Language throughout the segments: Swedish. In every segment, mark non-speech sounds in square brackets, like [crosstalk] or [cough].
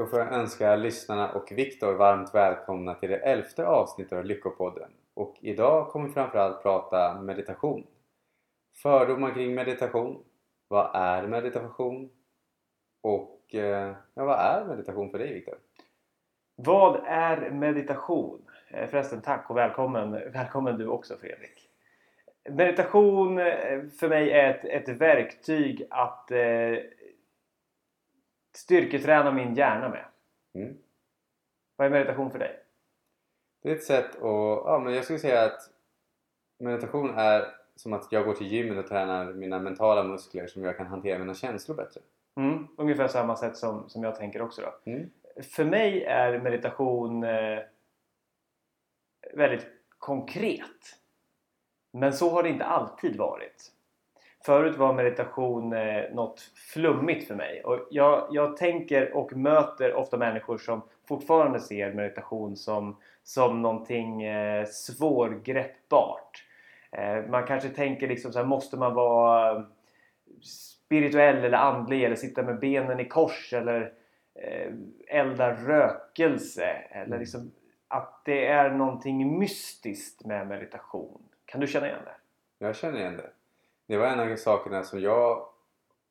Då får jag önska lyssnarna och Viktor varmt välkomna till det elfte avsnittet av Lyckopodden. Och idag kommer vi framförallt prata meditation. Fördomar kring meditation. Vad är meditation? Och eh, ja, vad är meditation för dig Viktor? Vad är meditation? Eh, förresten tack och välkommen, välkommen du också Fredrik. Meditation eh, för mig är ett, ett verktyg att eh, styrketräna min hjärna med. Mm. Vad är meditation för dig? Det är ett sätt att... Ja, men jag skulle säga att meditation är som att jag går till gymmet och tränar mina mentala muskler som jag kan hantera mina känslor bättre. Mm, ungefär samma sätt som, som jag tänker också då. Mm. För mig är meditation eh, väldigt konkret. Men så har det inte alltid varit. Förut var meditation eh, något flummigt för mig. Och jag, jag tänker och möter ofta människor som fortfarande ser meditation som, som någonting eh, svårgreppbart. Eh, man kanske tänker liksom så här, måste man vara spirituell eller andlig eller sitta med benen i kors eller eh, elda rökelse. Eller liksom att det är någonting mystiskt med meditation. Kan du känna igen det? Jag känner igen det. Det var en av sakerna som jag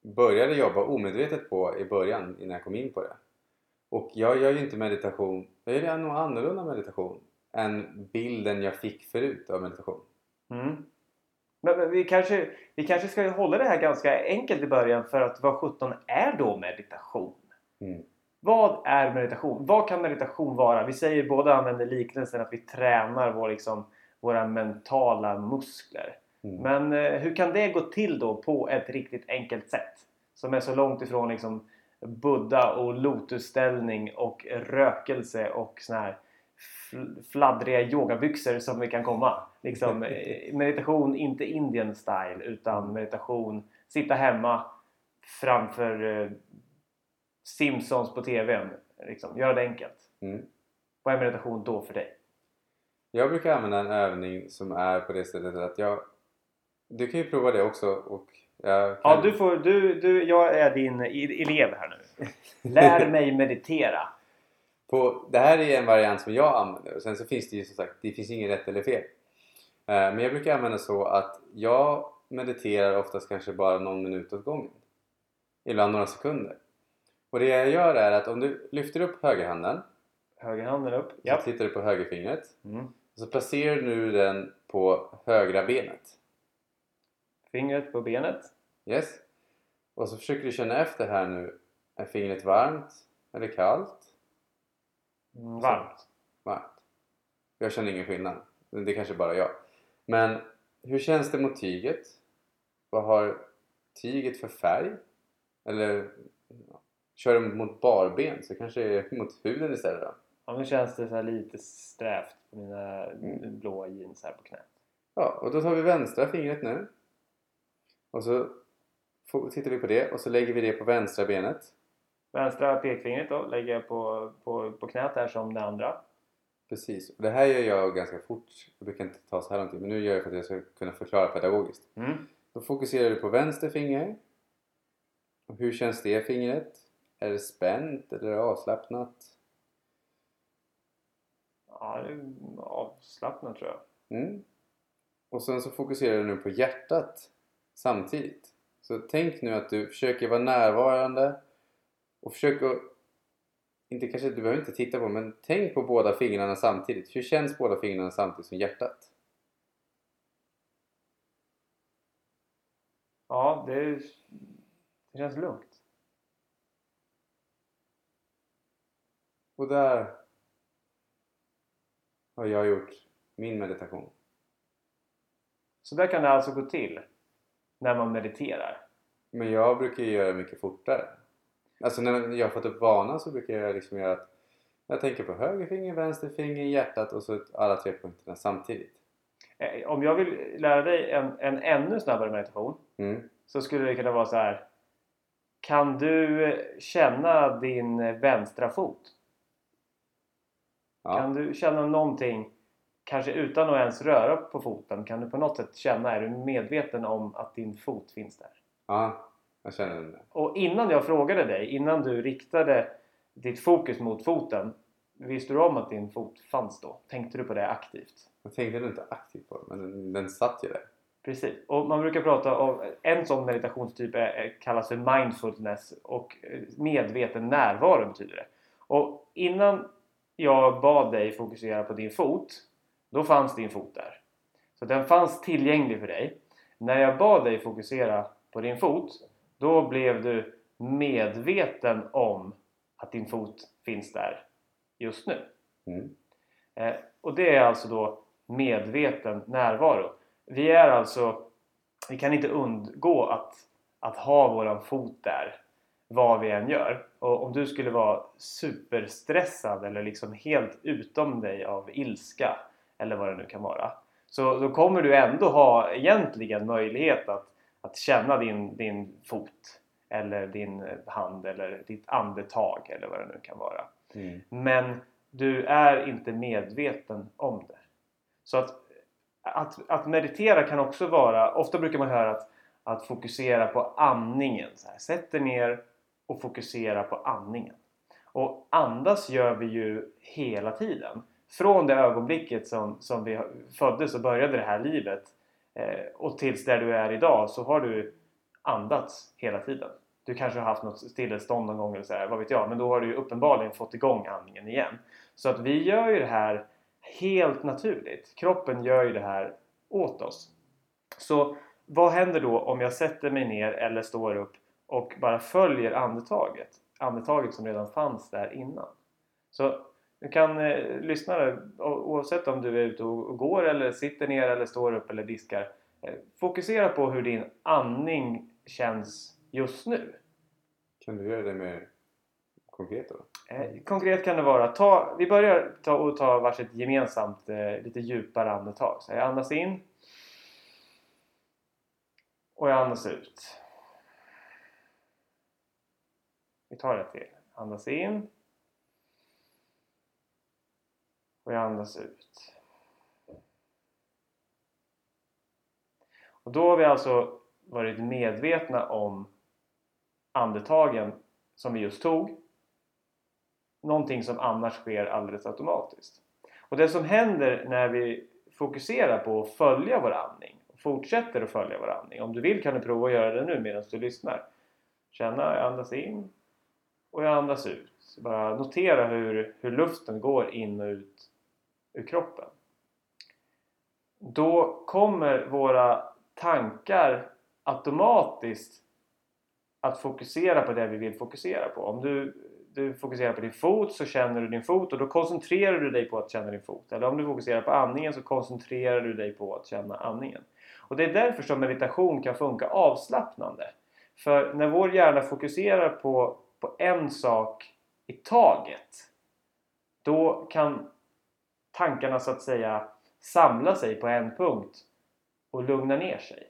började jobba omedvetet på i början innan jag kom in på det. Och jag gör ju inte meditation, jag gör nog annorlunda meditation än bilden jag fick förut av meditation. Mm. Men, men vi, kanske, vi kanske ska hålla det här ganska enkelt i början för att vad sjutton är då meditation? Mm. Vad är meditation? Vad kan meditation vara? Vi säger båda använder liknelsen att vi tränar vår, liksom, våra mentala muskler. Mm. Men eh, hur kan det gå till då på ett riktigt enkelt sätt? Som är så långt ifrån liksom Buddha och lotusställning och rökelse och såna här fl- fladdriga yogabyxor som vi kan komma. Liksom, [laughs] eh, meditation, inte Indian style utan meditation, sitta hemma framför eh, Simpsons på TVn. Liksom, göra det enkelt. Mm. Vad är meditation då för dig? Jag brukar använda en övning som är på det sättet att jag... Du kan ju prova det också och jag kan... Ja, du får, du, du, jag är din elev här nu. [laughs] Lär mig meditera. På, det här är en variant som jag använder och sen så finns det ju som sagt, det finns inget rätt eller fel. Eh, Men jag brukar använda så att jag mediterar oftast kanske bara någon minut åt gången. Ibland några sekunder. Och det jag gör är att om du lyfter upp högerhanden Högerhanden upp. så Ja. tittar du på högerfingret Mm. och så placerar du den på högra benet. Fingret på benet. Yes? Och så försöker du känna efter här nu. Är fingret varmt eller kallt? Mm, varmt. Varmt. Jag känner ingen skillnad. Det är kanske bara jag. Men hur känns det mot tyget? Vad har tyget för färg? Eller ja, kör du mot barben så kanske det är mot huden istället då? Ja, nu känns det så här lite strävt på mina blåa jeans här på knät. Ja, och då tar vi vänstra fingret nu. Och så tittar vi på det och så lägger vi det på vänstra benet. Vänstra pekfingret då lägger jag på, på, på knät här som det andra. Precis. Och det här gör jag ganska fort. Det brukar inte ta så här lång tid. Men nu gör jag för att jag ska kunna förklara pedagogiskt. Mm. Då fokuserar du på vänster finger. Och hur känns det fingret? Är det spänt eller avslappnat? Ja, det är avslappnat tror jag. Mm. Och sen så fokuserar du nu på hjärtat samtidigt. Så tänk nu att du försöker vara närvarande och försök att inte kanske, du behöver inte titta på men tänk på båda fingrarna samtidigt. Hur känns båda fingrarna samtidigt som hjärtat? Ja, det, det känns lugnt. Och där har jag gjort min meditation. Så där kan det alltså gå till när man mediterar. Men jag brukar ju göra mycket fortare. Alltså när jag har fått upp vanan så brukar jag liksom göra att jag tänker på höger finger, vänster finger, hjärtat och så alla tre punkterna samtidigt. Eh, Om jag vill lära dig en, en ännu snabbare meditation Mm. så skulle det kunna vara så här. Kan du känna din vänstra fot? Ja. Kan du känna någonting, kanske utan att ens röra på foten, kan du på något sätt känna, är du medveten om att din fot finns där? ja, jag känner där. Och innan jag frågade dig, innan du riktade ditt fokus mot foten. Visste du om att din fot fanns då? Tänkte du på det aktivt? Jag tänkte inte aktivt på det, men den, den satt ju där. Precis. Och man brukar prata om en sån meditationstyp är, är, kallas för mindfulness och eh, medveten närvaro betyder det. Och innan jag bad dig fokusera på din fot, då fanns din fot där. Så den fanns tillgänglig för dig. När jag bad dig fokusera på din fot, då blev du medveten om att din fot finns där just nu. Mm. Eh, och det är alltså då medveten närvaro. Vi är alltså, vi kan inte undgå att, att ha våran fot där vad vi än gör. Och om du skulle vara superstressad eller liksom helt utom dig av ilska eller vad det nu kan vara. Så då kommer du ändå ha egentligen möjlighet att, att känna din, din fot eller din hand eller ditt andetag eller vad det nu kan vara. Mm. Men du är inte medveten om det. Så att, att, att meditera kan också vara, ofta brukar man höra att, att fokusera på andningen. Så här, sätt dig ner och fokusera på andningen. Och andas gör vi ju hela tiden. Från det ögonblicket som, som vi föddes och började det här livet eh, och tills där du är idag så har du andats hela tiden. Du kanske har haft något stillestånd någon gång eller så här, vad vet jag. Men då har du ju uppenbarligen fått igång andningen igen. Så att vi gör ju det här helt naturligt. Kroppen gör ju det här åt oss. Så vad händer då om jag sätter mig ner eller står upp och bara följer andetaget? Andetaget som redan fanns där innan. Så du kan eh, lyssna oavsett om du är ute och går eller sitter ner eller står upp eller diskar. Eh, fokusera på hur din andning känns just nu. Kan du göra det mer konkret då? Eh, konkret kan det vara, ta, vi börjar ta, och ta varsitt gemensamt eh, lite djupare andetag. Så jag andas in och jag andas ut. Vi tar det till. Andas in och jag andas ut. Och då har vi alltså varit medvetna om andetagen som vi just tog. Någonting som annars sker alldeles automatiskt. Och det som händer när vi fokuserar på att följa vår andning och fortsätter att följa vår andning. Om du vill kan du prova att göra det nu medan du lyssnar. Känna, jag andas in och jag andas ut. Bara notera hur, hur luften går in och ut ur kroppen. Då kommer våra tankar automatiskt att fokusera på det vi vill fokusera på. Om du, du fokuserar på din fot så känner du din fot och då koncentrerar du dig på att känna din fot. Eller om du fokuserar på andningen så koncentrerar du dig på att känna andningen. Och det är därför som meditation kan funka avslappnande. För när vår hjärna fokuserar på, på en sak i taget då kan tankarna så att säga samla sig på en punkt och lugna ner sig.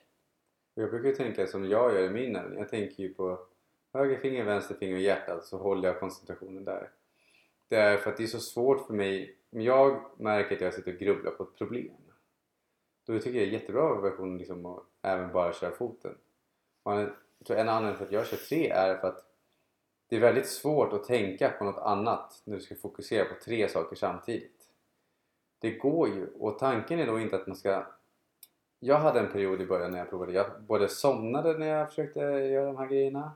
Jag brukar tänka som jag gör i min övning. Jag tänker ju på höger finger, vänster finger och hjärtat så håller jag koncentrationen där. Det är för att det är så svårt för mig. Om jag märker att jag sitter och grubblar på ett problem. Då tycker jag det är jättebra version liksom att även bara köra foten. Man, jag tror en anledning till att jag kör tre är för att det är väldigt svårt att tänka på något annat när du ska fokusera på tre saker samtidigt. Det går ju och tanken är då inte att man ska jag hade en period i början när jag provade. Jag både somnade när jag försökte göra de här grejerna.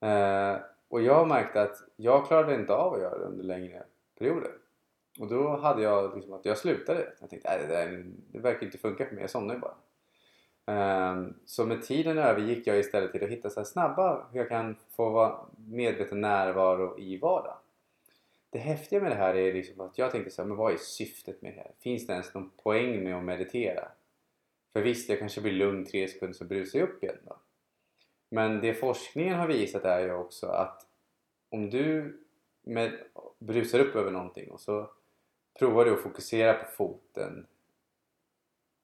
Eh, och jag märkte att jag klarade inte av att göra det under längre perioder. Och då hade jag liksom att jag slutade. Jag tänkte att det, det verkar inte funka för mig, jag somnar ju bara. Eh, så med tiden övergick jag istället till att hitta så snabba hur jag kan få vara medveten närvaro i vardagen. Det häftiga med det här är liksom att jag tänkte så här, men vad är syftet med det här? Finns det ens någon poäng med att meditera? För visst, jag kanske blir lugn tre sekunder så brusar jag upp igen då. Men det forskningen har visat är ju också att om du med, brusar upp över någonting och så provar du att fokusera på foten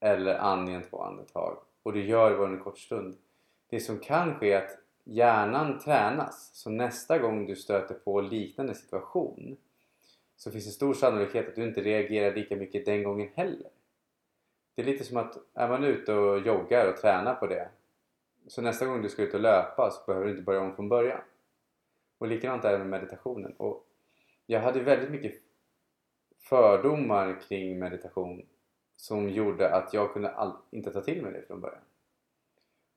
eller andningen två andetag och du gör det bara en kort stund. Det som kan ske är att hjärnan tränas så nästa gång du stöter på liknande situation så finns det stor sannolikhet att du inte reagerar lika mycket den gången heller. Det är lite som att är man ute och joggar och tränar på det så nästa gång du ska ut och löpa så behöver du inte börja om från början. Och likadant är det med meditationen. Och jag hade väldigt mycket fördomar kring meditation som gjorde att jag kunde all, inte ta till mig det från början.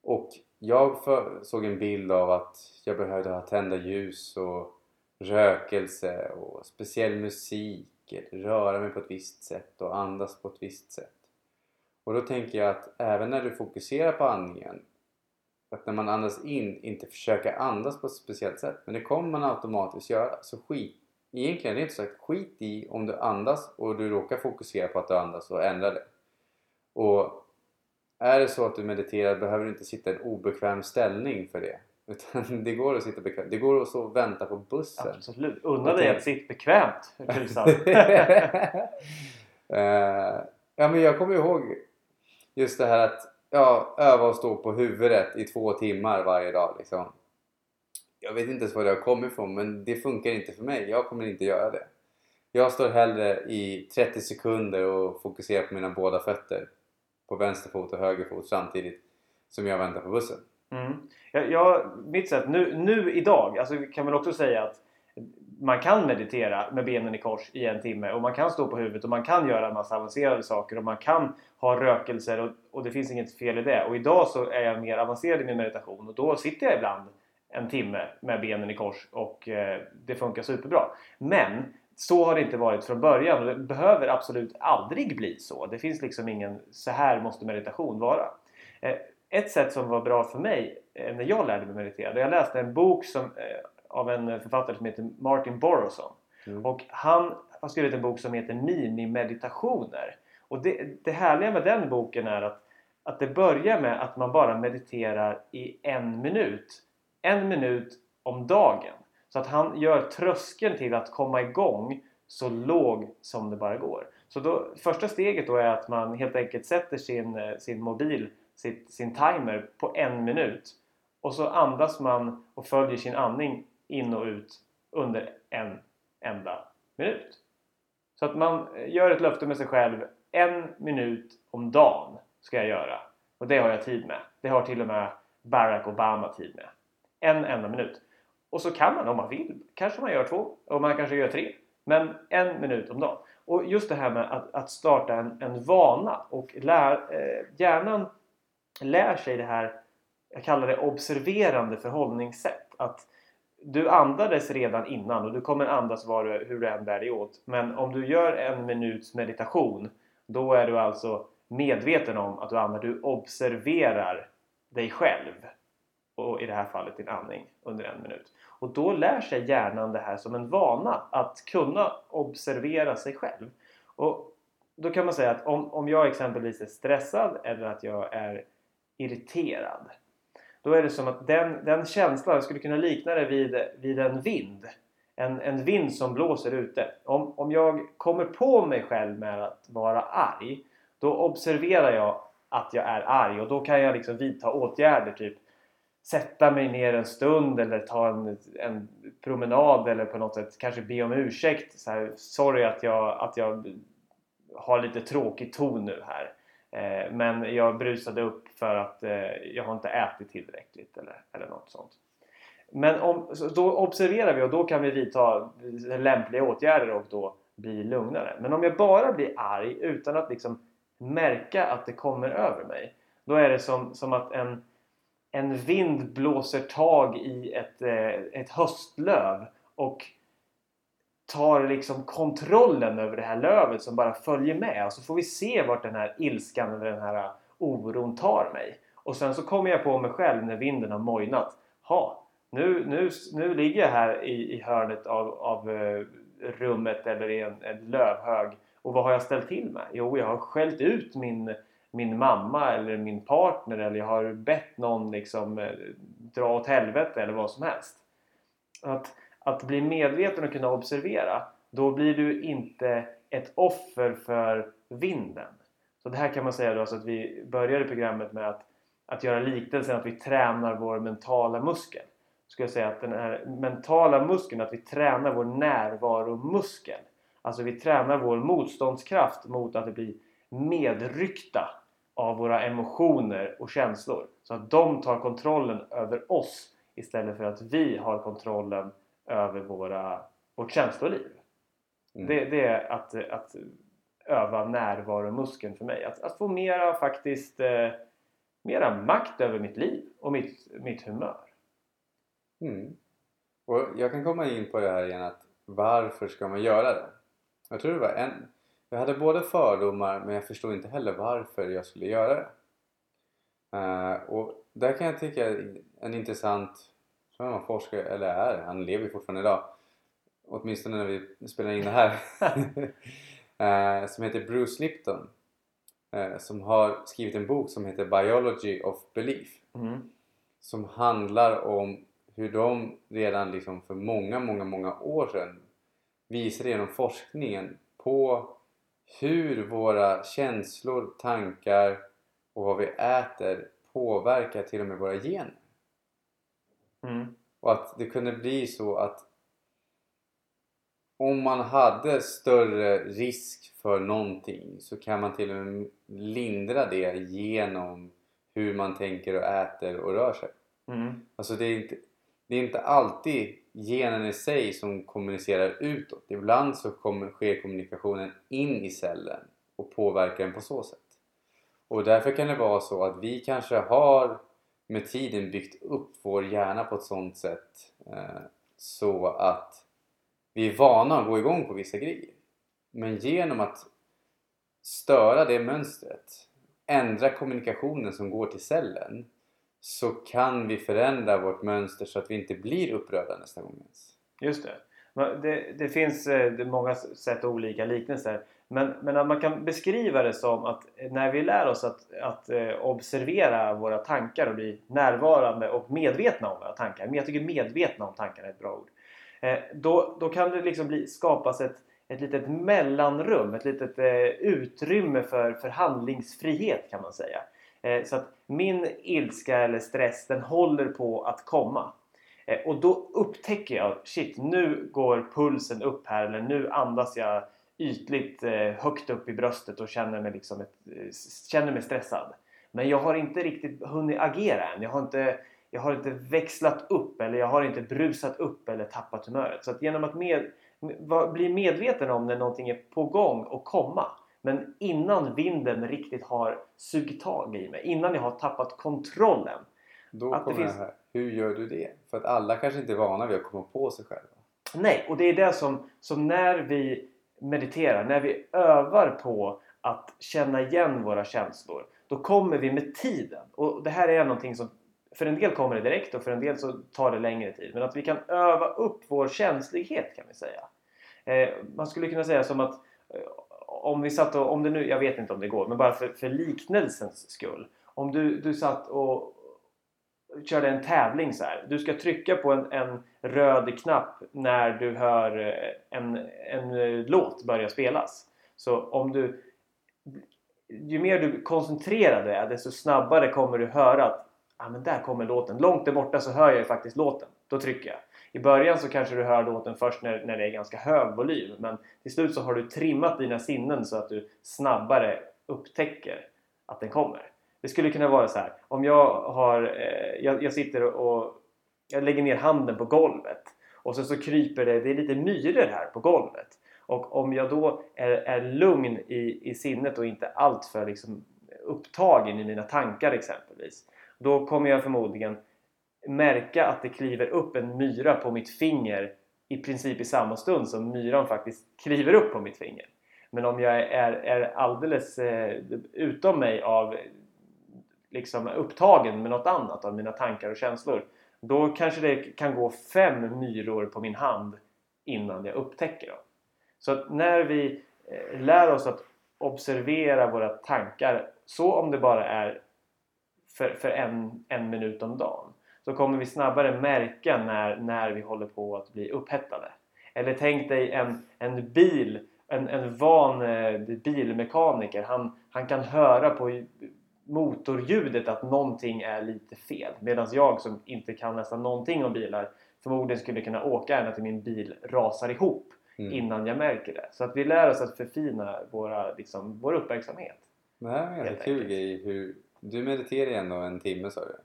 Och jag för, såg en bild av att jag behövde ha tända ljus och rökelse och speciell musik, röra mig på ett visst sätt och andas på ett visst sätt. Och då tänker jag att även när du fokuserar på andningen att när man andas in inte försöka andas på ett speciellt sätt men det kommer man automatiskt göra så skit egentligen så att skit i om du andas och du råkar fokusera på att du andas och ändra det och är det så att du mediterar behöver du inte sitta i en obekväm ställning för det [laughs] utan det går att sitta bekvämt. Det går att så vänta på bussen. Absolut. Unna dig att sitta bekvämt. uh, [laughs] ja men jag kommer ihåg just det här att ja, öva och stå på huvudet i två timmar varje dag liksom. Jag vet inte ens var det har kommit ifrån men det funkar inte för mig. Jag kommer inte göra det. Jag står hellre i 30 sekunder och fokuserar på mina båda fötter. På vänster fot och höger fot samtidigt som jag väntar på bussen. Mm. Jag, jag, mitt sätt nu, nu idag, alltså vi kan väl också säga att man kan meditera med benen i kors i en timme och man kan stå på huvudet och man kan göra en massa avancerade saker och man kan ha rökelser och, och det finns inget fel i det. Och idag så är jag mer avancerad i min meditation och då sitter jag ibland en timme med benen i kors och eh, det funkar superbra. Men så har det inte varit från början och det behöver absolut aldrig bli så. Det finns liksom ingen så här måste meditation vara. Eh, ett sätt som var bra för mig eh, när jag lärde mig meditera, jag läste en bok som, eh, av en författare som heter Martin Boroson. Mm. Och han har skrivit en bok som heter Mini-meditationer. Och det, det härliga med den boken är att, att det börjar med att man bara mediterar i en minut. En minut om dagen. Så att han gör tröskeln till att komma igång så låg som det bara går. Så då, första steget då är att man helt enkelt sätter sin, eh, sin mobil sitt, sin timer på en minut. Och så andas man och följer sin andning in och ut under en enda minut. Så att man eh, gör ett löfte med sig själv. En minut om dagen ska jag göra. Och det har jag tid med. Det har till och med Barack Obama tid med. En enda minut. Och så kan man om man vill. Kanske man gör två och man kanske gör tre. Men en minut om dagen. Och just det här med att, att starta en, en vana och lär, eh, hjärnan lär sig det här, jag kallar det observerande förhållningssätt. Att du andades redan innan och du kommer andas var du, hur du än bär dig åt. Men om du gör en minuts meditation då är du alltså medveten om att du andas. Du observerar dig själv och i det här fallet din andning under en minut. Och då lär sig hjärnan det här som en vana att kunna observera sig själv. Och då kan man säga att om, om jag exempelvis är stressad eller att jag är irriterad. Då är det som att den, den känslan, jag skulle kunna likna det vid, vid en vind. En, en vind som blåser ute. Om, om jag kommer på mig själv med att vara arg då observerar jag att jag är arg och då kan jag liksom vidta åtgärder. typ Sätta mig ner en stund eller ta en, en promenad eller på något sätt kanske be om ursäkt. Så här, Sorry att jag, att jag har lite tråkig ton nu här. Eh, men jag brusade upp för att eh, jag har inte ätit tillräckligt eller, eller något sånt. Men om, då observerar vi och då kan vi vidta lämpliga åtgärder och då bli lugnare. Men om jag bara blir arg utan att liksom märka att det kommer över mig. Då är det som, som att en, en vind blåser tag i ett, eh, ett höstlöv och tar liksom kontrollen över det här lövet som bara följer med och så får vi se vart den här ilskan eller den här oron tar mig. Och sen så kommer jag på mig själv när vinden har mojnat. Ha, nu, nu, nu ligger jag här i, i hörnet av, av uh, rummet eller i en, en lövhög och vad har jag ställt till med? Jo, jag har skällt ut min, min mamma eller min partner eller jag har bett någon liksom eh, dra åt helvete eller vad som helst. Att att bli medveten och kunna observera då blir du inte ett offer för vinden. Så det här kan man säga då, alltså att vi började programmet med att, att göra liknelsen att vi tränar vår mentala muskel. Skulle jag säga att den här mentala muskeln, att vi tränar vår närvaromuskel. Alltså vi tränar vår motståndskraft mot att bli medryckta av våra emotioner och känslor. Så att de tar kontrollen över oss istället för att vi har kontrollen över våra, vårt känsloliv. Mm. Det, det är att, att öva närvaromuskeln för mig. Att, att få mera faktiskt eh, mera makt över mitt liv och mitt, mitt humör. Mm. Och jag kan komma in på det här igen att varför ska man göra det? Jag tror det var en... Jag hade både fördomar men jag förstod inte heller varför jag skulle göra det. Eh, och där kan jag tycka en intressant, tror jag han forskare, eller är, han lever ju fortfarande idag. Åtminstone när vi spelar in det här. [laughs] Eh, som heter Bruce Lipton. eh, som har skrivit en bok som heter Biology of Belief Mm. som handlar om hur de redan liksom för många, många, många år sedan visade genom forskningen på hur våra känslor, tankar och vad vi äter påverkar till och med våra gener. Mm. Och att det kunde bli så att om man hade större risk för någonting så kan man till och med lindra det genom hur man tänker och äter och rör sig. Mm. Alltså det är inte, det är inte alltid genen i sig som kommunicerar utåt. Ibland så kommer, sker kommunikationen in i cellen och påverkar den på så sätt. Och därför kan det vara så att vi kanske har med tiden byggt upp vår hjärna på ett sånt sätt eh, så att vi är vana att gå igång på vissa grejer. Men genom att störa det mönstret, ändra kommunikationen som går till cellen så kan vi förändra vårt mönster så att vi inte blir upprörda nästa gång ens. Just det. Det, det finns eh, det många sätt och olika liknelser. Men, men att man kan beskriva det som att eh, när vi lär oss att, att eh, observera våra tankar och bli närvarande och medvetna om våra tankar. Men jag tycker medvetna om tankar är ett bra ord. Då, då kan det liksom bli, skapas ett, ett litet mellanrum, ett litet utrymme för, för handlingsfrihet kan man säga. Eh, så att min ilska eller stress den håller på att komma. Eh, och då upptäcker jag, shit nu går pulsen upp här eller nu andas jag ytligt eh, högt upp i bröstet och känner mig, liksom ett, känner mig stressad. Men jag har inte riktigt hunnit agera än. Jag har inte, jag har inte växlat upp eller jag har inte brusat upp eller tappat humöret. Så att genom att med, bli medveten om när någonting är på gång och komma men innan vinden riktigt har sugit tag i mig, innan jag har tappat kontrollen. Då Att det kommer finns- det här. Hur gör du det? För att alla kanske inte är vana vid att komma på sig själva. Nej, och det är det som, som när vi mediterar, när vi övar på att känna igen våra känslor, då kommer vi med tiden. Och det här är någonting som för en del kommer det direkt och för en del så tar det längre tid. Men att vi kan öva upp vår känslighet kan vi säga. Eh, man skulle kunna säga som att eh, om vi satt och, om det nu, jag vet inte om det går, men bara för, för liknelsens skull. Om du, du satt och körde en tävling så här. Du ska trycka på en, en röd knapp när du hör eh, en, en eh, låt börja spelas. Så om du ju mer du koncentrerar dig desto snabbare kommer du höra att ah, men där kommer låten. Långt där borta så hör jag ju faktiskt låten. Då trycker jag. I början så kanske du hör låten först när, när det är ganska hög volym. Men till slut så har du trimmat dina sinnen så att du snabbare upptäcker att den kommer. Det skulle kunna vara så här. Om jag har... Eh, jag, jag sitter och... Jag lägger ner handen på golvet. Och så, så kryper det... Det är lite myror här på golvet. Och om jag då är, är lugn i, i sinnet och inte alltför liksom upptagen i mina tankar exempelvis. Då kommer jag förmodligen märka att det kliver upp en myra på mitt finger i princip i samma stund som myran faktiskt kliver upp på mitt finger. Men om jag är, är alldeles eh, utom mig av liksom upptagen med något annat av mina tankar och känslor. Då kanske det kan gå fem myror på min hand innan jag upptäcker dem. Så att när vi eh, lär oss att observera våra tankar, så om det bara är för, för en, en minut om dagen, så kommer vi snabbare märka när, när vi håller på att bli upphettade. Eller tänk dig en, en bil, en, en van eh, bilmekaniker, han, han kan höra på motorljudet att någonting är lite fel. Medan jag som inte kan nästan någonting om bilar förmodligen skulle kunna åka ända till min bil rasar ihop Mm. innan jag märker det. Så att vi lär oss att förfina våra, liksom, vår uppmärksamhet. Det här är en kul grej. Hur, du mediterar ju ändå en timme sa du.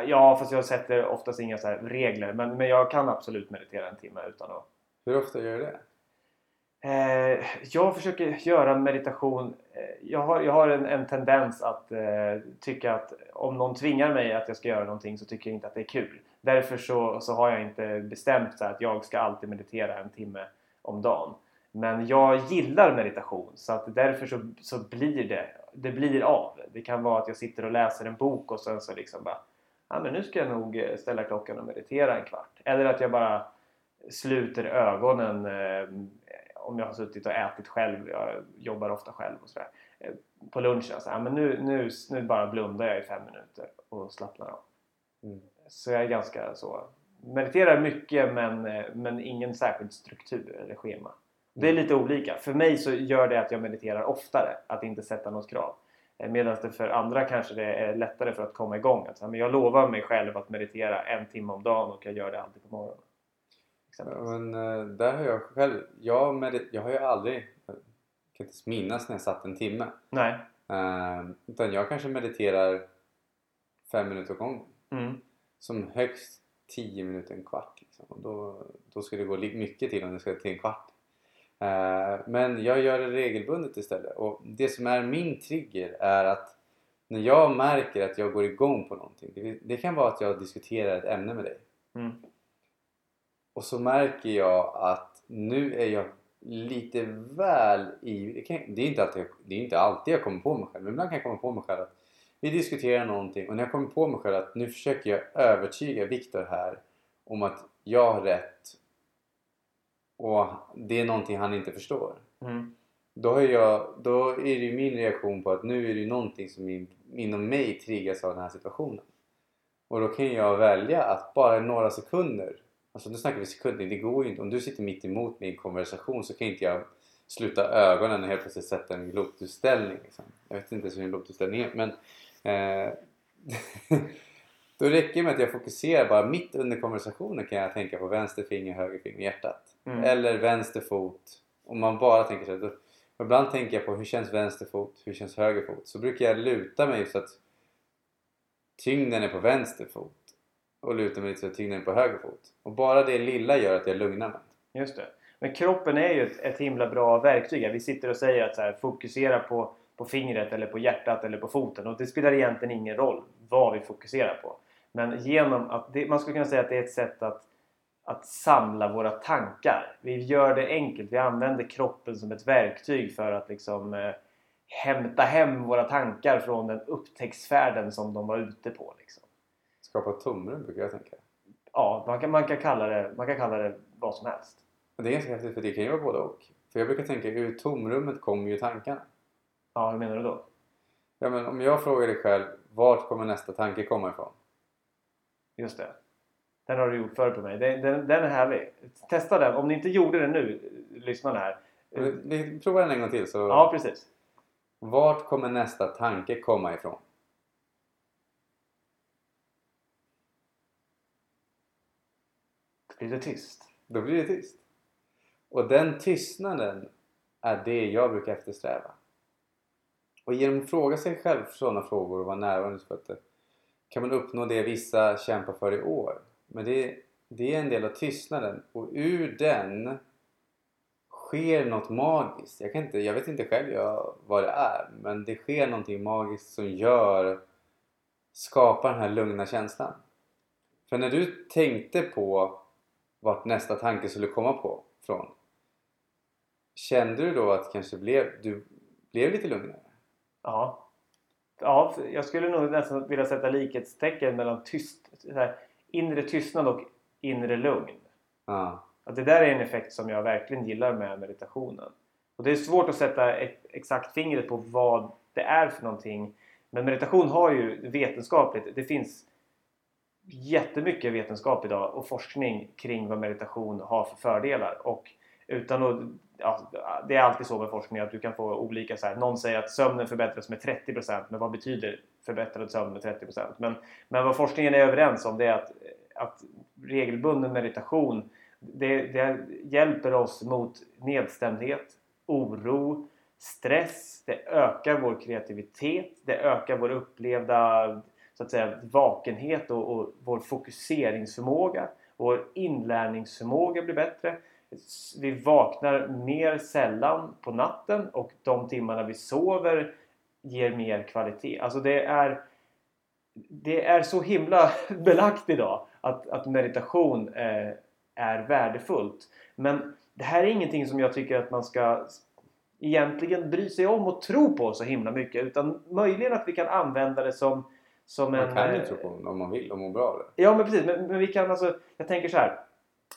Äh, Ja, fast jag sätter oftast inga så regler. Men, men jag kan absolut meditera en timme utan att... Hur ofta gör du det? Eh, jag försöker göra meditation. Eh, jag har, jag har en, en tendens att eh, tycka att om någon tvingar mig att jag ska göra någonting så tycker jag inte att det är kul. Därför så, så har jag inte bestämt så att jag ska alltid meditera en timme om dagen. Men jag gillar meditation så att därför så, så blir det, det blir av. Det kan vara att jag sitter och läser en bok och sen så liksom bara ja men nu ska jag nog eh, ställa klockan och meditera en kvart. Eller att jag bara sluter ögonen eh, om jag har suttit och ätit själv. Jag jobbar ofta själv och sådär. Eh, på lunchen så ja, men nu, nu, nu bara blundar jag i fem minuter och slappnar av. Mm. Så jag är ganska så mediterar mycket men, men ingen särskild struktur eller schema. Det är lite olika. För mig så gör det att jag mediterar oftare, att inte sätta något krav. Eh, medan det för andra kanske det är lättare för att komma igång. Att, men jag lovar mig själv att meditera en timme om dagen och jag gör det alltid på morgonen. Men eh, där har jag själv, jag, medit- jag har ju aldrig, jag kan inte minnas när jag satt en timme. Nej. Uh, utan jag kanske mediterar fem minuter gång. Mm. Som högst tio minuter, en kvart. Liksom. Och då, då ska det gå mycket till om det ska till en kvart. Uh, men jag gör det regelbundet istället. Och det som är min trigger är att när jag märker att jag går igång på någonting. Det, det kan vara att jag diskuterar ett ämne med dig. Mm. Och så märker jag att nu är jag lite väl i... Det, kan, det, är inte alltid, det är inte alltid jag kommer på mig själv, men ibland kan jag komma på mig själv att vi diskuterar någonting och när jag kommer på mig själv att nu försöker jag övertyga Viktor här om att jag har rätt och det är någonting han inte förstår. Mm. Då, har jag, då är det ju min reaktion på att nu är det någonting som in, inom mig triggas av den här situationen. Och då kan jag välja att bara några sekunder Alltså nu snackar vi sekunder, det går ju inte. Om du sitter mitt emot mig i en konversation så kan inte jag sluta ögonen och helt plötsligt sätta en lotusställning. Liksom. Jag vet inte ens hur en lotusställning är men eh, [laughs] Då räcker det med att jag fokuserar bara mitt under konversationen kan jag tänka på vänster finger, höger finger, hjärtat. Mm. Eller vänster fot. Om man bara tänker så. Då, ibland tänker jag på hur känns vänster fot, hur känns höger fot. Så brukar jag luta mig så att tyngden är på vänster fot och luta mig lite så att tyngden är på höger fot. Och bara det lilla gör att jag lugnar mig. Just det. Men kroppen är ju ett, ett himla bra verktyg. Vi sitter och säger att så här, fokusera på, på fingret eller på hjärtat eller på foten. Och det spelar egentligen ingen roll vad vi fokuserar på. Men genom att det, man skulle kunna säga att det är ett sätt att, att samla våra tankar. Vi gör det enkelt. Vi använder kroppen som ett verktyg för att liksom eh, hämta hem våra tankar från den upptäcktsfärden som de var ute på. Liksom. Skapa tomrum brukar jag tänka. Ja, man kan, man, kan kalla det, man kan kalla det vad som helst. Det är ganska häftigt för det kan ju vara både och. För jag brukar tänka ur tomrummet kommer ju tankarna. Ja, hur menar du då? Ja men om jag frågar dig själv vart kommer nästa tanke komma ifrån? Just det. Den har du gjort förr på mig. Den, den, den är härlig. Testa den. Om ni inte gjorde det nu, lyssna här. Vi provar den en gång till så... Ja, precis. Vart kommer nästa tanke komma ifrån? Då blir det tyst. Då blir det tyst. Och den tystnaden är det jag brukar eftersträva. Och genom att fråga sig själv sådana frågor och vara närvarande att kan man uppnå det vissa kämpar för i år. Men det, det är en del av tystnaden och ur den sker något magiskt. Jag, kan inte, jag vet inte själv jag, vad det är men det sker någonting magiskt som gör skapar den här lugna känslan. För när du tänkte på vart nästa tanke skulle komma på från. Kände du då att kanske blev, du blev lite lugnare? Ja. Ja, jag skulle nog nästan vilja sätta likhetstecken mellan tyst, här, inre tystnad och inre lugn. Ja. Att det där är en effekt som jag verkligen gillar med meditationen. Och Det är svårt att sätta ett, exakt fingret på vad det är för någonting. Men meditation har ju vetenskapligt, det finns jättemycket vetenskap idag och forskning kring vad meditation har för fördelar. Och utan att, ja, det är alltid så med forskning att du kan få olika så här, Någon säger att sömnen förbättras med 30% men vad betyder förbättrad sömn med 30%? Men, men vad forskningen är överens om det är att, att regelbunden meditation det, det hjälper oss mot nedstämdhet, oro, stress, det ökar vår kreativitet, det ökar vår upplevda så att säga, vakenhet och, och vår fokuseringsförmåga. Vår inlärningsförmåga blir bättre. vi vaknar mer sällan på natten och de timmarna vi sover ger mer kvalitet. Alltså det är det är så himla [laughs] belagt idag att, att meditation eh, är värdefullt. Men det här är ingenting som jag tycker att man ska egentligen bry sig om och tro på så himla mycket. Utan möjligen att vi kan använda det som, som en... Man kan ju eh, tro på det om man vill och må bra av det. Ja men precis, men, men vi kan alltså, jag tänker så här.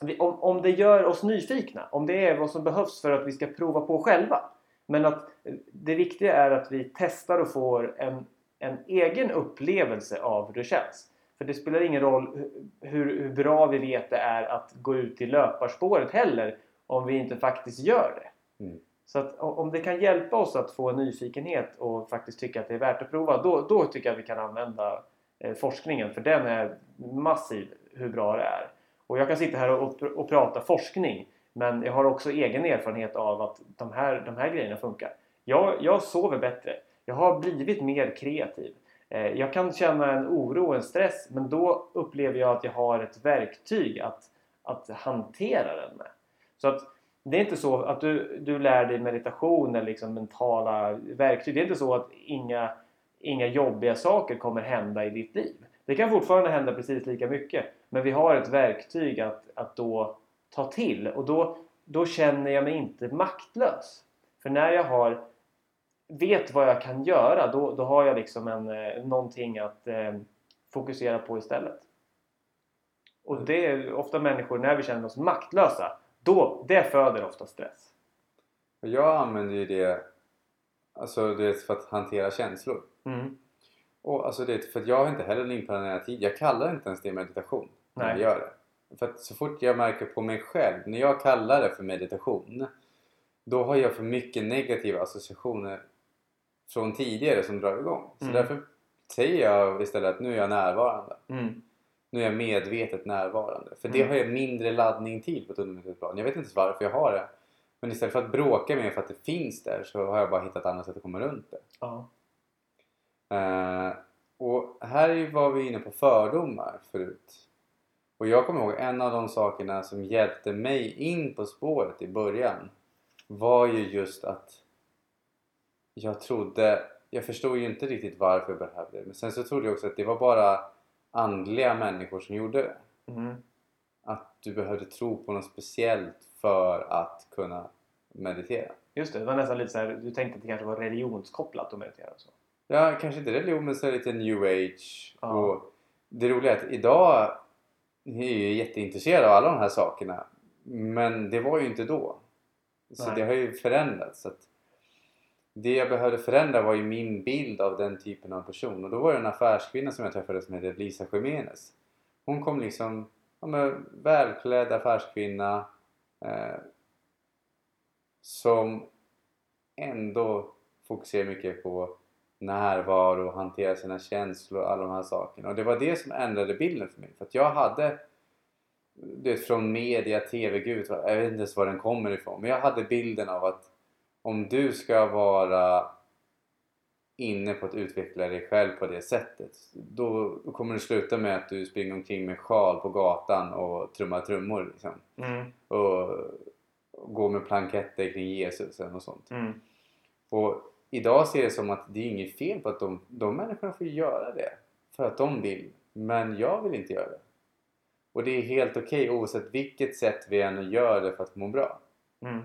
Vi, om, om det gör oss nyfikna, om det är vad som behövs för att vi ska prova på själva. Men att eh, det viktiga är att vi testar och får en, en egen upplevelse av hur det känns. För det spelar ingen roll hu- hur, hur bra vi vet det är att gå ut i löparspåret heller om vi inte faktiskt gör det. Mm. Så att om det kan hjälpa oss att få en nyfikenhet och faktiskt tycka att det är värt att prova, då, då tycker jag att vi kan använda eh, forskningen för den är massiv hur bra det är. Och jag kan sitta här och, och prata forskning men jag har också egen erfarenhet av att de här, de här grejerna funkar. Jag, jag sover bättre. Jag har blivit mer kreativ. Eh, jag kan känna en oro och en stress men då upplever jag att jag har ett verktyg att, att hantera den med. Så att det är inte så att du, du lär dig meditation eller liksom mentala verktyg. Det är inte så att inga, inga jobbiga saker kommer hända i ditt liv. Det kan fortfarande hända precis lika mycket. Men vi har ett verktyg att, att då ta till och då, då känner jag mig inte maktlös. För när jag har vet vad jag kan göra då, då har jag liksom en, eh, någonting att eh, fokusera på istället. Och det är ofta människor, när vi känner oss maktlösa, då, det föder ofta stress. Jag använder ju det alltså det för att hantera känslor. Mm. Och alltså det, för att jag har inte heller en inplanerad tid. Jag kallar inte ens det meditation när Nej. jag gör det. För att så fort jag märker på mig själv, när jag kallar det för meditation, då har jag för mycket negativa associationer från tidigare som drar igång. Så Mm. därför säger jag istället att nu är jag närvarande. Mm. Nu är jag medvetet närvarande. För det Mm. har jag mindre laddning till på ett undermedvetet. Jag vet inte varför jag har det. Men istället för att bråka med för att det finns där så har jag bara hittat andra sätt att komma runt det. Ja. Eh, och här var vi inne på fördomar förut. Och jag kommer ihåg en av de sakerna som hjälpte mig in på spåret i början var ju just att jag trodde, jag förstod ju inte riktigt varför jag behövde det men sen så trodde jag också att det var bara andliga människor som gjorde det. Mm. Att du behövde tro på något speciellt för att kunna meditera. Just det, det var nästan lite så här, du tänkte att det kanske var religionskopplat att meditera och så. Ja, kanske inte religion men så lite new age. Ja. Och det roliga är att idag är ju jätteintresserad av alla de här sakerna. Men det var ju inte då. Så Nej. det har ju förändrats. Så att det jag behövde förändra var ju min bild av den typen av person. Och då var det en affärskvinna som jag träffade som hette Lisa Jiménez. Hon kom liksom, ja men välklädd affärskvinna. Eh, som ändå fokuserar mycket på närvaro, hantera sina känslor och alla de här sakerna. Och det var det som ändrade bilden för mig. För att jag hade, du vet från media, TV, gud, jag vet inte ens var den kommer ifrån. Men jag hade bilden av att om du ska vara inne på att utveckla dig själv på det sättet. Då, kommer det sluta med att du springer omkring med sjal på gatan och trummar trummor. Liksom. Mm. Och, och går med planketter kring Jesus något sånt. Mm. Och idag ser det som att det är inget fel på att de, de människorna får göra det. För att de vill. Men jag vill inte göra det. Och det är helt okej oavsett vilket sätt vi än gör det för att må bra. Mm.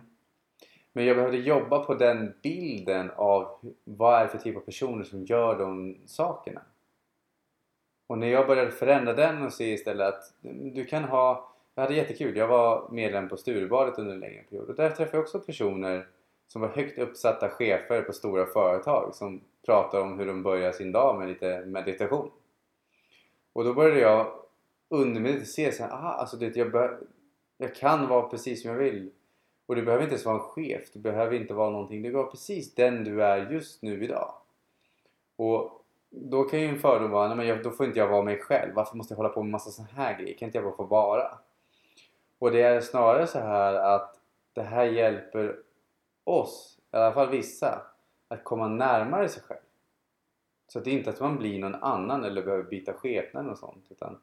Men jag behövde jobba på den bilden av vad är det för typ av personer som gör de sakerna. Och när jag började förändra den och se istället att mm, du kan ha... Jag hade jättekul. Jag var medlem på Sturebadet under en längre period och där träffade jag också personer som var högt uppsatta chefer på stora företag som pratar om hur de börjar sin dag med lite meditation. Och då började jag undermedvetet se så här, aha, alltså det, jag, bör, jag kan vara precis som jag vill. Och du behöver inte ens vara en chef, du behöver inte vara någonting. Du kan vara precis den du är just nu idag. Och då kan ju en fördom vara, nej men jag, då får inte jag vara mig själv. Varför måste jag hålla på med massa sådana här grejer? Kan inte jag bara få vara? Och det är snarare så här att det här hjälper oss, i alla fall vissa, att komma närmare sig själv. Så att det är inte att man blir någon annan eller behöver byta skepnad och sånt. Utan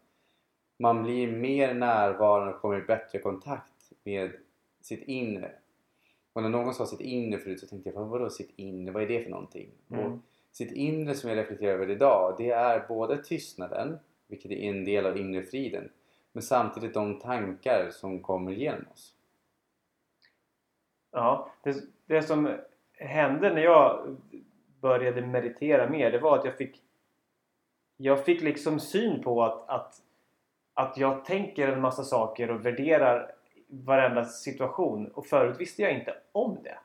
man blir mer närvarande och kommer i bättre kontakt med sitt inre. Och när någon sa sitt inre förut så tänkte jag, vad vadå sitt inre? Vad är det för någonting? Mm. Och sitt inre som jag reflekterar över idag, det är både tystnaden, vilket är en del av inre friden, men samtidigt de tankar som kommer genom oss. Ja, det, det som hände när jag började meditera mer, det var att jag fick jag fick liksom syn på att, att, att jag tänker en massa saker och värderar varenda situation och förut visste jag inte om det.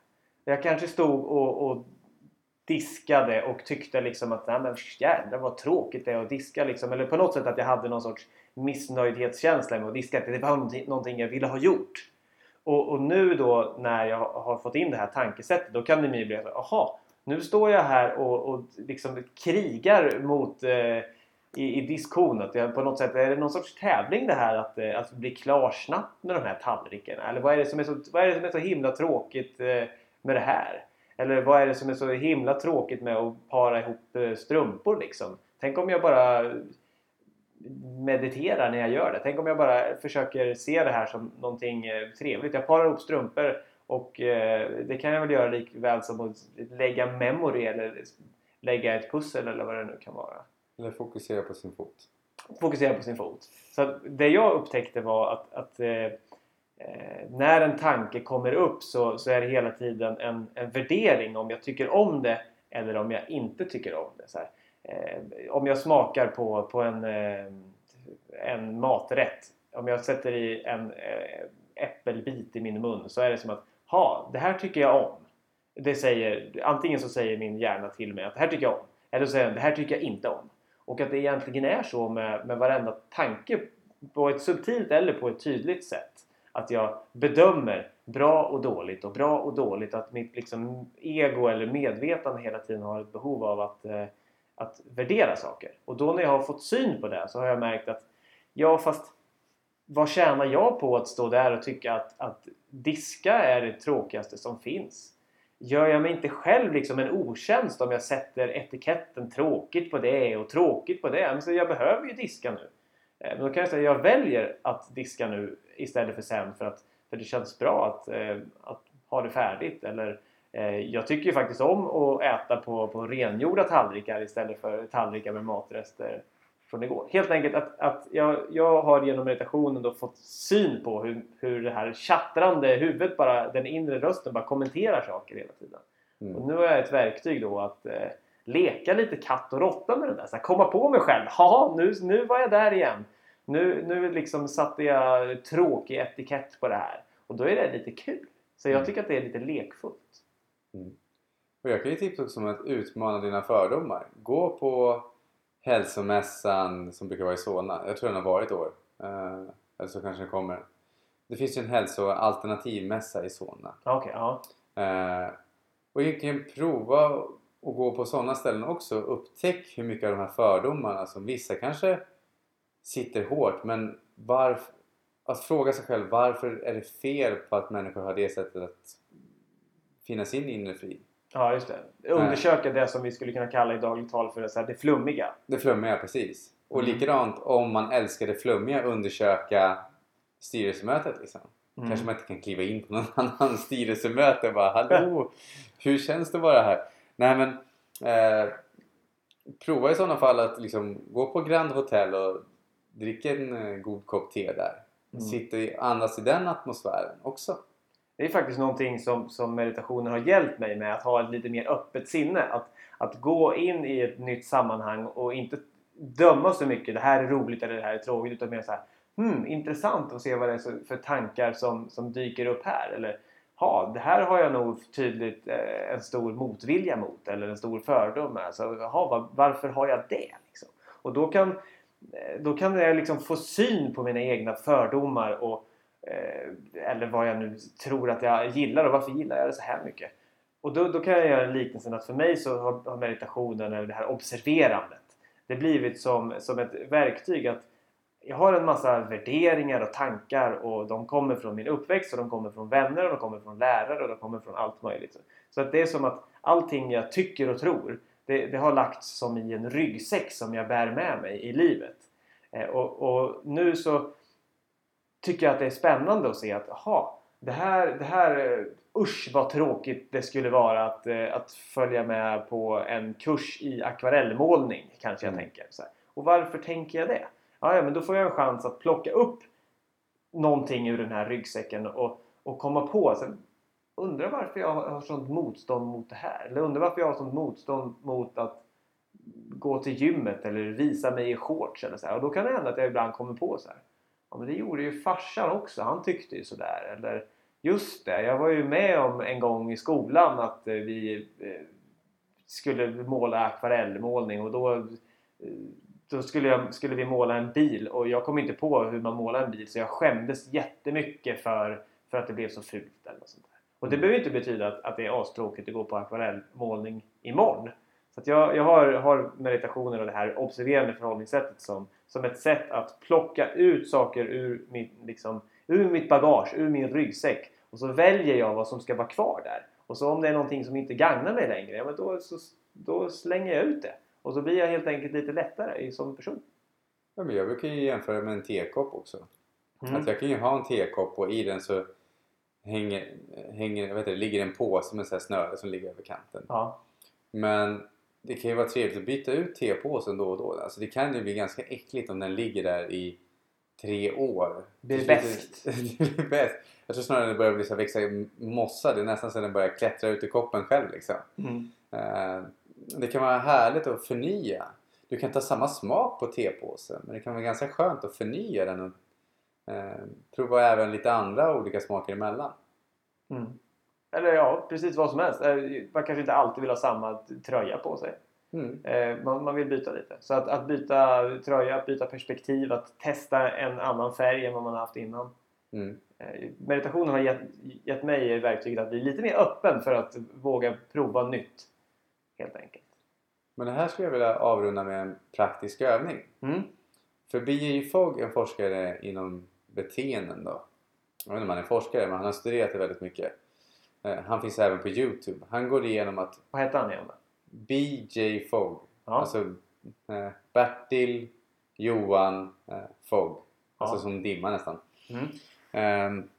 Jag kanske stod och, och diskade och tyckte liksom att nej men jävlar vad tråkigt det är att diska liksom. Eller på något sätt att jag hade någon sorts missnöjdhetskänsla med att diska. Att det var någonting jag ville ha gjort. Och, och, nu då när jag har fått in det här tankesättet då kan det bli att aha nu står jag här och, och liksom krigar mot eh, i, i diskon. Att jag på något sätt, är det någon sorts tävling det här att, eh, att bli klar snabbt med de här tallrikarna? Eller vad är det som är så, vad är det som är så himla tråkigt eh, med det här? Eller vad är det som är så himla tråkigt med att para ihop eh, strumpor liksom? Tänk om jag bara mediterar när jag gör det. Tänk om jag bara försöker se det här som någonting trevligt. Jag parar ihop strumpor och det kan jag väl göra likväl som att lägga memory eller lägga ett pussel eller vad det nu kan vara. Eller fokusera på sin fot. Fokusera på sin fot. Så det jag upptäckte var att, att eh, eh, när en tanke kommer upp så, så är det hela tiden en, en värdering om jag tycker om det eller om jag inte tycker om det. Så eh, om jag smakar på, på en, eh, en maträtt. Om jag sätter i en eh, äppelbit i min mun så är det som att ha, det här tycker jag om. Det säger, antingen så säger min hjärna till mig att det här tycker jag om. Eller så säger den det här tycker jag inte om. Och att det egentligen är så med, med varenda tanke på ett subtilt eller på ett tydligt sätt. Att jag bedömer bra och dåligt och bra och dåligt. Att mitt liksom, ego eller medvetande hela tiden har ett behov av att, eh, att värdera saker. Och då när jag har fått syn på det så har jag märkt att ja fast vad tjänar jag på att stå där och tycka att, att diska är det tråkigaste som finns? Gör jag mig inte själv liksom en otjänst om jag sätter etiketten tråkigt på det och tråkigt på det? Men så jag behöver ju diska nu. Eh, men då kan jag säga att jag väljer att diska nu istället för sen för att för det känns bra att, eh, att ha det färdigt. Eller, eh, jag tycker ju faktiskt om att äta på, på rengjorda tallrikar istället för tallrikar med matrester från igår. Helt enkelt att, att jag, jag har genom meditationen då fått syn på hur, hur det här tjattrande huvudet bara, den inre rösten bara kommenterar saker hela tiden. Mm. Och nu har jag ett verktyg då att eh, leka lite katt och råtta med det där. Så här, komma på mig själv. Ja, nu, nu var jag där igen. Nu, nu liksom satte jag tråkig etikett på det här. Och då är det lite kul. Så jag mm. tycker att det är lite lekfullt. Mm. Och jag kan ju tipsa också om att utmana dina fördomar. Gå på hälsomässan som brukar vara i Solna. Jag tror den har varit i år. Eh, eller så kanske den kommer. Det finns ju en hälsoalternativmässa i Solna. Okay, ja. Eh, och egentligen prova att gå på sådana ställen också. Upptäck hur mycket av de här fördomarna som vissa kanske sitter hårt men varför, att fråga sig själv varför är det fel på att människor har det sättet att finna sin inre frid? Ja, just det. Undersöka det som vi skulle kunna kalla i dagligt tal för det, så här, det flummiga. Det flummiga, precis. Och mm. likadant om man älskar det flummiga, undersöka styrelsemötet liksom. Mm. Kanske man inte kan kliva in på någon [laughs] annan styrelsemöte och bara Hallå! [laughs] Hur känns det att vara här? Nej men eh, Prova i sådana fall att liksom gå på Grand Hotel och dricka en eh, god kopp te där. Mm. Sitta och andas i den atmosfären också. Det är faktiskt någonting som, som meditationen har hjälpt mig med. Att ha ett lite mer öppet sinne. Att, att gå in i ett nytt sammanhang och inte döma så mycket. Det här är roligt eller det här är tråkigt. Utan mer så här, hmm, intressant att se vad det är för tankar som, som dyker upp här. Eller ja, det här har jag nog tydligt eh, en stor motvilja mot. Eller en stor fördom med. Alltså, så, aha, var, varför har jag det? Liksom? Och då kan, eh, då kan jag liksom få syn på mina egna fördomar. och Eh, eller vad jag nu tror att jag gillar och varför gillar jag det så här mycket? Och då, då kan jag göra liknelsen att för mig så har meditationen eller det här observerandet det blivit som, som ett verktyg att jag har en massa värderingar och tankar och de kommer från min uppväxt och de kommer från vänner och de kommer från lärare och de kommer från allt möjligt. Så att det är som att allting jag tycker och tror det, det har lagts som i en ryggsäck som jag bär med mig i livet. Eh, och, och nu så tycker jag att det är spännande att se att aha, det här, det här eh, usch vad tråkigt det skulle vara att, eh, att följa med på en kurs i akvarellmålning kanske jag Mm. tänker. Så här. Och varför tänker jag det? Ja, ja, men då får jag en chans att plocka upp någonting ur den här ryggsäcken och, och komma på. Sen, undrar varför jag har sånt motstånd mot det här. Eller undrar varför jag har sånt motstånd mot att gå till gymmet eller visa mig i shorts eller så här. Och då kan det hända att jag ibland kommer på så här. Ja men det gjorde ju farsan också. Han tyckte ju sådär. Eller just det, jag var ju med om en gång i skolan att eh, vi eh, skulle måla akvarellmålning och då, eh, då skulle, jag, skulle vi måla en bil och jag kom inte på hur man målar en bil så jag skämdes jättemycket för, för att det blev så fult eller något sånt där. Och det Mm. behöver inte betyda att, att det är astråkigt att gå på akvarellmålning imorgon. Så jag, jag har, har meditationen och det här observerande förhållningssättet som, som ett sätt att plocka ut saker ur mitt, liksom, ur mitt bagage, ur min ryggsäck. Och så väljer jag vad som ska vara kvar där. Och så om det är någonting som inte gagnar mig längre, ja, men då, så, då slänger jag ut det. Och så blir jag helt enkelt lite lättare som person. Ja, men jag brukar ju jämföra med en tekopp också. Mm. Att jag kan ju ha en tekopp och i den så hänger, hänger, jag vet inte, ligger en påse med så snöre som ligger över kanten. Ja. Men det kan ju vara trevligt att byta ut tepåsen då och då. Alltså det kan ju bli ganska äckligt om den ligger där i tre år. Det slut- bäst. [laughs] det blir bäst. Jag tror snarare det börjar bli så växa mossa. Det är nästan så att den börjar klättra ut i koppen själv liksom. Mm. Eh, Det kan vara härligt att förnya. Du kan ta samma smak på tepåsen men det kan vara ganska skönt att förnya den och eh, prova även lite andra olika smaker emellan. Mm. Eller ja, precis vad som helst. Eh, Man kanske inte alltid vill ha samma tröja på sig. Mm. Eh, Man, man vill byta lite. Så att, att byta tröja, att byta perspektiv, att testa en annan färg än vad man har haft innan. Mm. Eh, Meditationen har gett, gett mig verktyget att bli lite mer öppen för att våga prova nytt. Helt enkelt. Men det här skulle jag vilja avrunda med en praktisk övning. Mm. För B.J. Fogg, en forskare inom beteenden då. Jag vet inte om han är forskare men han har studerat det väldigt mycket. Eh, Han finns även på Youtube. Han går igenom att Vad hette han igen då? B.J. Fogg Ja. Alltså eh, Bertil Johan eh, Fogg. Alltså Ja. som dimma nästan. Mm. Ehm,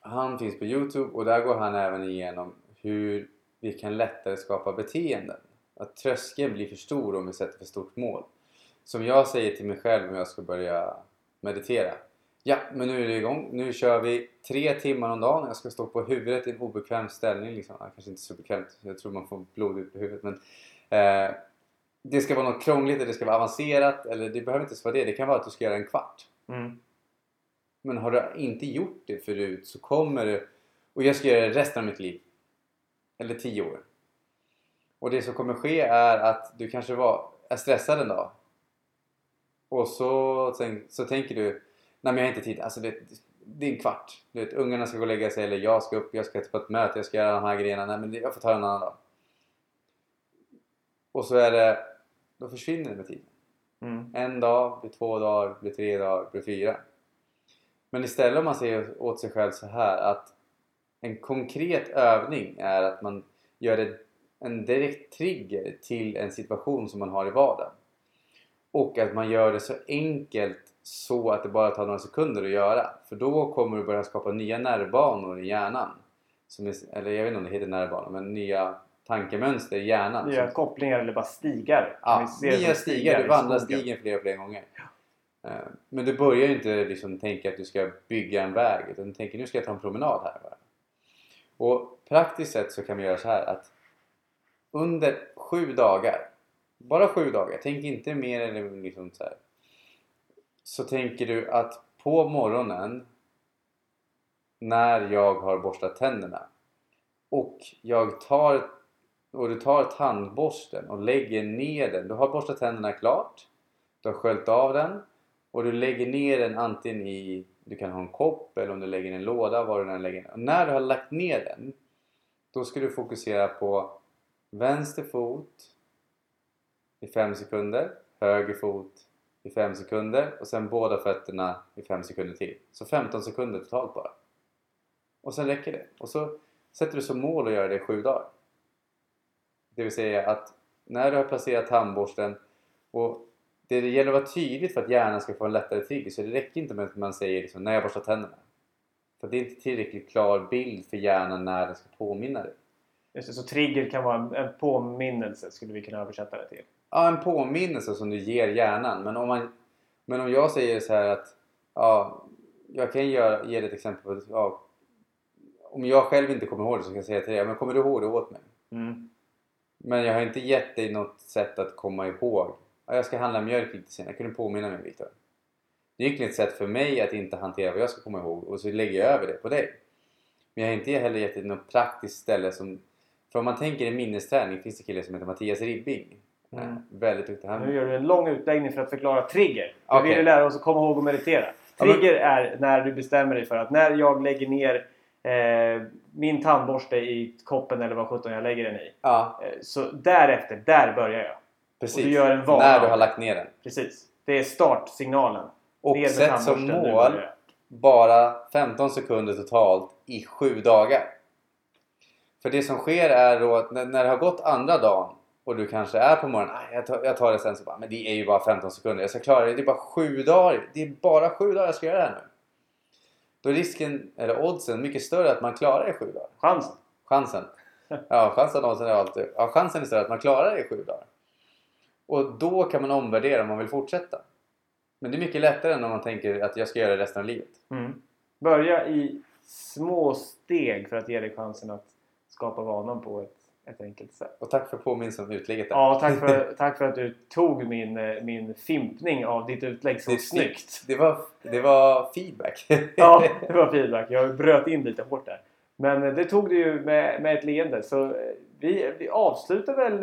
han finns på Youtube och där går han även igenom hur vi kan lättare skapa beteenden. Att tröskeln blir för stor om vi sätter för stort mål. Som jag säger till mig själv när jag ska börja meditera. Ja, men nu är det igång. Nu kör vi tre timmar om dagen. Jag ska stå på huvudet i en obekväm ställning. Liksom. Ja, kanske inte så bekvämt. Jag tror man får blod ut på huvudet. Men, eh, det ska vara något krångligt eller det ska vara avancerat. Eller det behöver inte ens vara det. Det kan vara att du ska göra en kvart. Mm. Men har du inte gjort det förut så kommer du... Och jag ska göra det resten av mitt liv. Eller tio år. Och det som kommer ske är att du kanske var, är stressad en dag. Och så, så tänker du Nej men jag har inte tid. Alltså det, det är en kvart. Du vet, ungarna ska gå och lägga sig eller jag ska upp, jag ska på ett möte, jag ska göra de här grejerna. Nej men jag får ta en annan dag. Och så är det... Då försvinner det med tiden. Mm. En dag, blir två dagar, blir tre dagar, blir fyra. Men istället om man säger åt sig själv så här att en konkret övning är att man gör en direkt trigger till en situation som man har i vardagen. Och att man gör det så enkelt så att det bara tar några sekunder att göra. För då kommer du börja skapa nya nervbanor i hjärnan. Är, eller jag vet inte om det heter nervbanor, men nya tankemönster i hjärnan. Nya som- kopplingar eller bara stigar. Ja, nya som stigar. Du vandrar stigen flera, flera gånger. Eh, Men du börjar ju inte liksom tänka att du ska bygga en väg utan du tänker nu ska jag ta en promenad här. Och praktiskt sett så kan vi göra så här att under sju dagar, bara sju dagar, tänk inte mer eller liksom så här. Så tänker du att på morgonen när jag har borstat tänderna och jag tar och du tar tandborsten och lägger ner den. Du har borstat tänderna klart. Du har sköljt av den och du lägger ner den antingen i du kan ha en kopp eller om du lägger den i en låda var du än lägger den. Och när du har lagt ner den då ska du fokusera på vänster fot i 5 sekunder, höger fot i 5 sekunder och sen båda fötterna i 5 sekunder till. Så 15 sekunder totalt bara. Och sen räcker det. Och så sätter du som mål att göra det i 7 dagar. Det vill säga att när du har placerat tandborsten och det gäller att vara tydligt för att hjärnan ska få en lättare trigger så det räcker inte med att man säger liksom, när jag borstar tänderna. För det är inte tillräckligt klar bild för hjärnan när den ska påminna dig. Just det, så trigger kan vara en, en påminnelse skulle vi kunna översätta det till. Ja, en påminnelse som du ger hjärnan. Men om, man, men om jag säger så här att ja, jag kan göra, ge dig ett exempel på ja, om jag själv inte kommer ihåg det så kan jag säga till dig, men kommer du ihåg det åt mig? Mm. Men jag har inte gett dig något sätt att komma ihåg. Ja, jag ska handla mjölk lite senare, kan du påminna mig Viktor? Det är ett sätt för mig att inte hantera vad jag ska komma ihåg och så lägger jag över det på dig. Men jag har inte heller gett dig något praktiskt ställe som... För om man tänker i minnesträning finns det killar som heter Mattias Ribbing. Mm. Väldigt duktig. Han, Nu gör du en lång utläggning för att förklara trigger. Vi Okej. vill lära oss att komma ihåg att meditera. Ja, men- Trigger är när du bestämmer dig för att när jag lägger ner eh, min tandborste i koppen eller vad sjutton jag lägger den i. Ja, Eh, så därefter, där börjar jag. precis. du gör en vana När du har lagt ner den. Precis. Det är startsignalen. Och Ner sätt som mål bara 15 sekunder totalt i 7 dagar. För det som sker är då att när det har gått andra dagen och du kanske är på morgonen, "Aj, jag tar, jag tar det sen så bara, men det är ju bara 15 sekunder, jag ska klara det, det är bara 7 dagar, det är bara 7 dagar jag ska göra det här nu. Då är risken, eller oddsen, mycket större att man klarar det i 7 dagar. Chansen. Chansen. [laughs] Ja, chansen, oddsen är alltid, ja, chansen är större att man klarar det i 7 dagar. Och då kan man omvärdera om man vill fortsätta. Men det är mycket lättare än om man tänker att jag ska göra det resten av livet. Mm. Börja i små steg för att ge dig chansen att skapa vanan på ett, ett enkelt sätt. Och tack för påminnelsen om utlägget där. Ja, tack för, [laughs] tack för att du tog min, eh, min fimpning av ditt utlägg så Det snyggt. Det var, det var feedback. [laughs] Ja, det var [laughs] feedback. Jag bröt in lite hårt där. Men eh, det tog du ju med, med ett leende. Så eh, vi, vi avslutar väl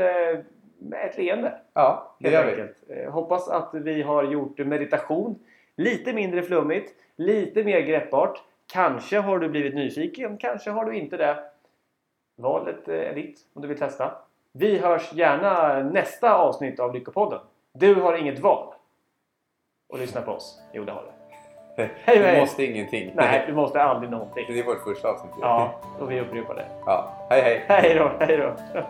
med ett leende. ja, det gör vi. enkelt. Eh, Hoppas att vi har gjort meditation lite mindre flummigt, lite mer greppbart. Kanske har du blivit nyfiken, kanske har du inte det. Valet eh, är ditt om du vill testa. Vi hörs gärna nästa avsnitt av Lyckopodden. Du har inget val. Och lyssna på oss. Jo, det har du. [laughs] Hej, Du hej. måste ingenting. Nej, [laughs] du måste aldrig någonting. Det är vårt första avsnitt. Ja, och vi upprepar det. ja. Hej hej! Hej då, hej då. [laughs]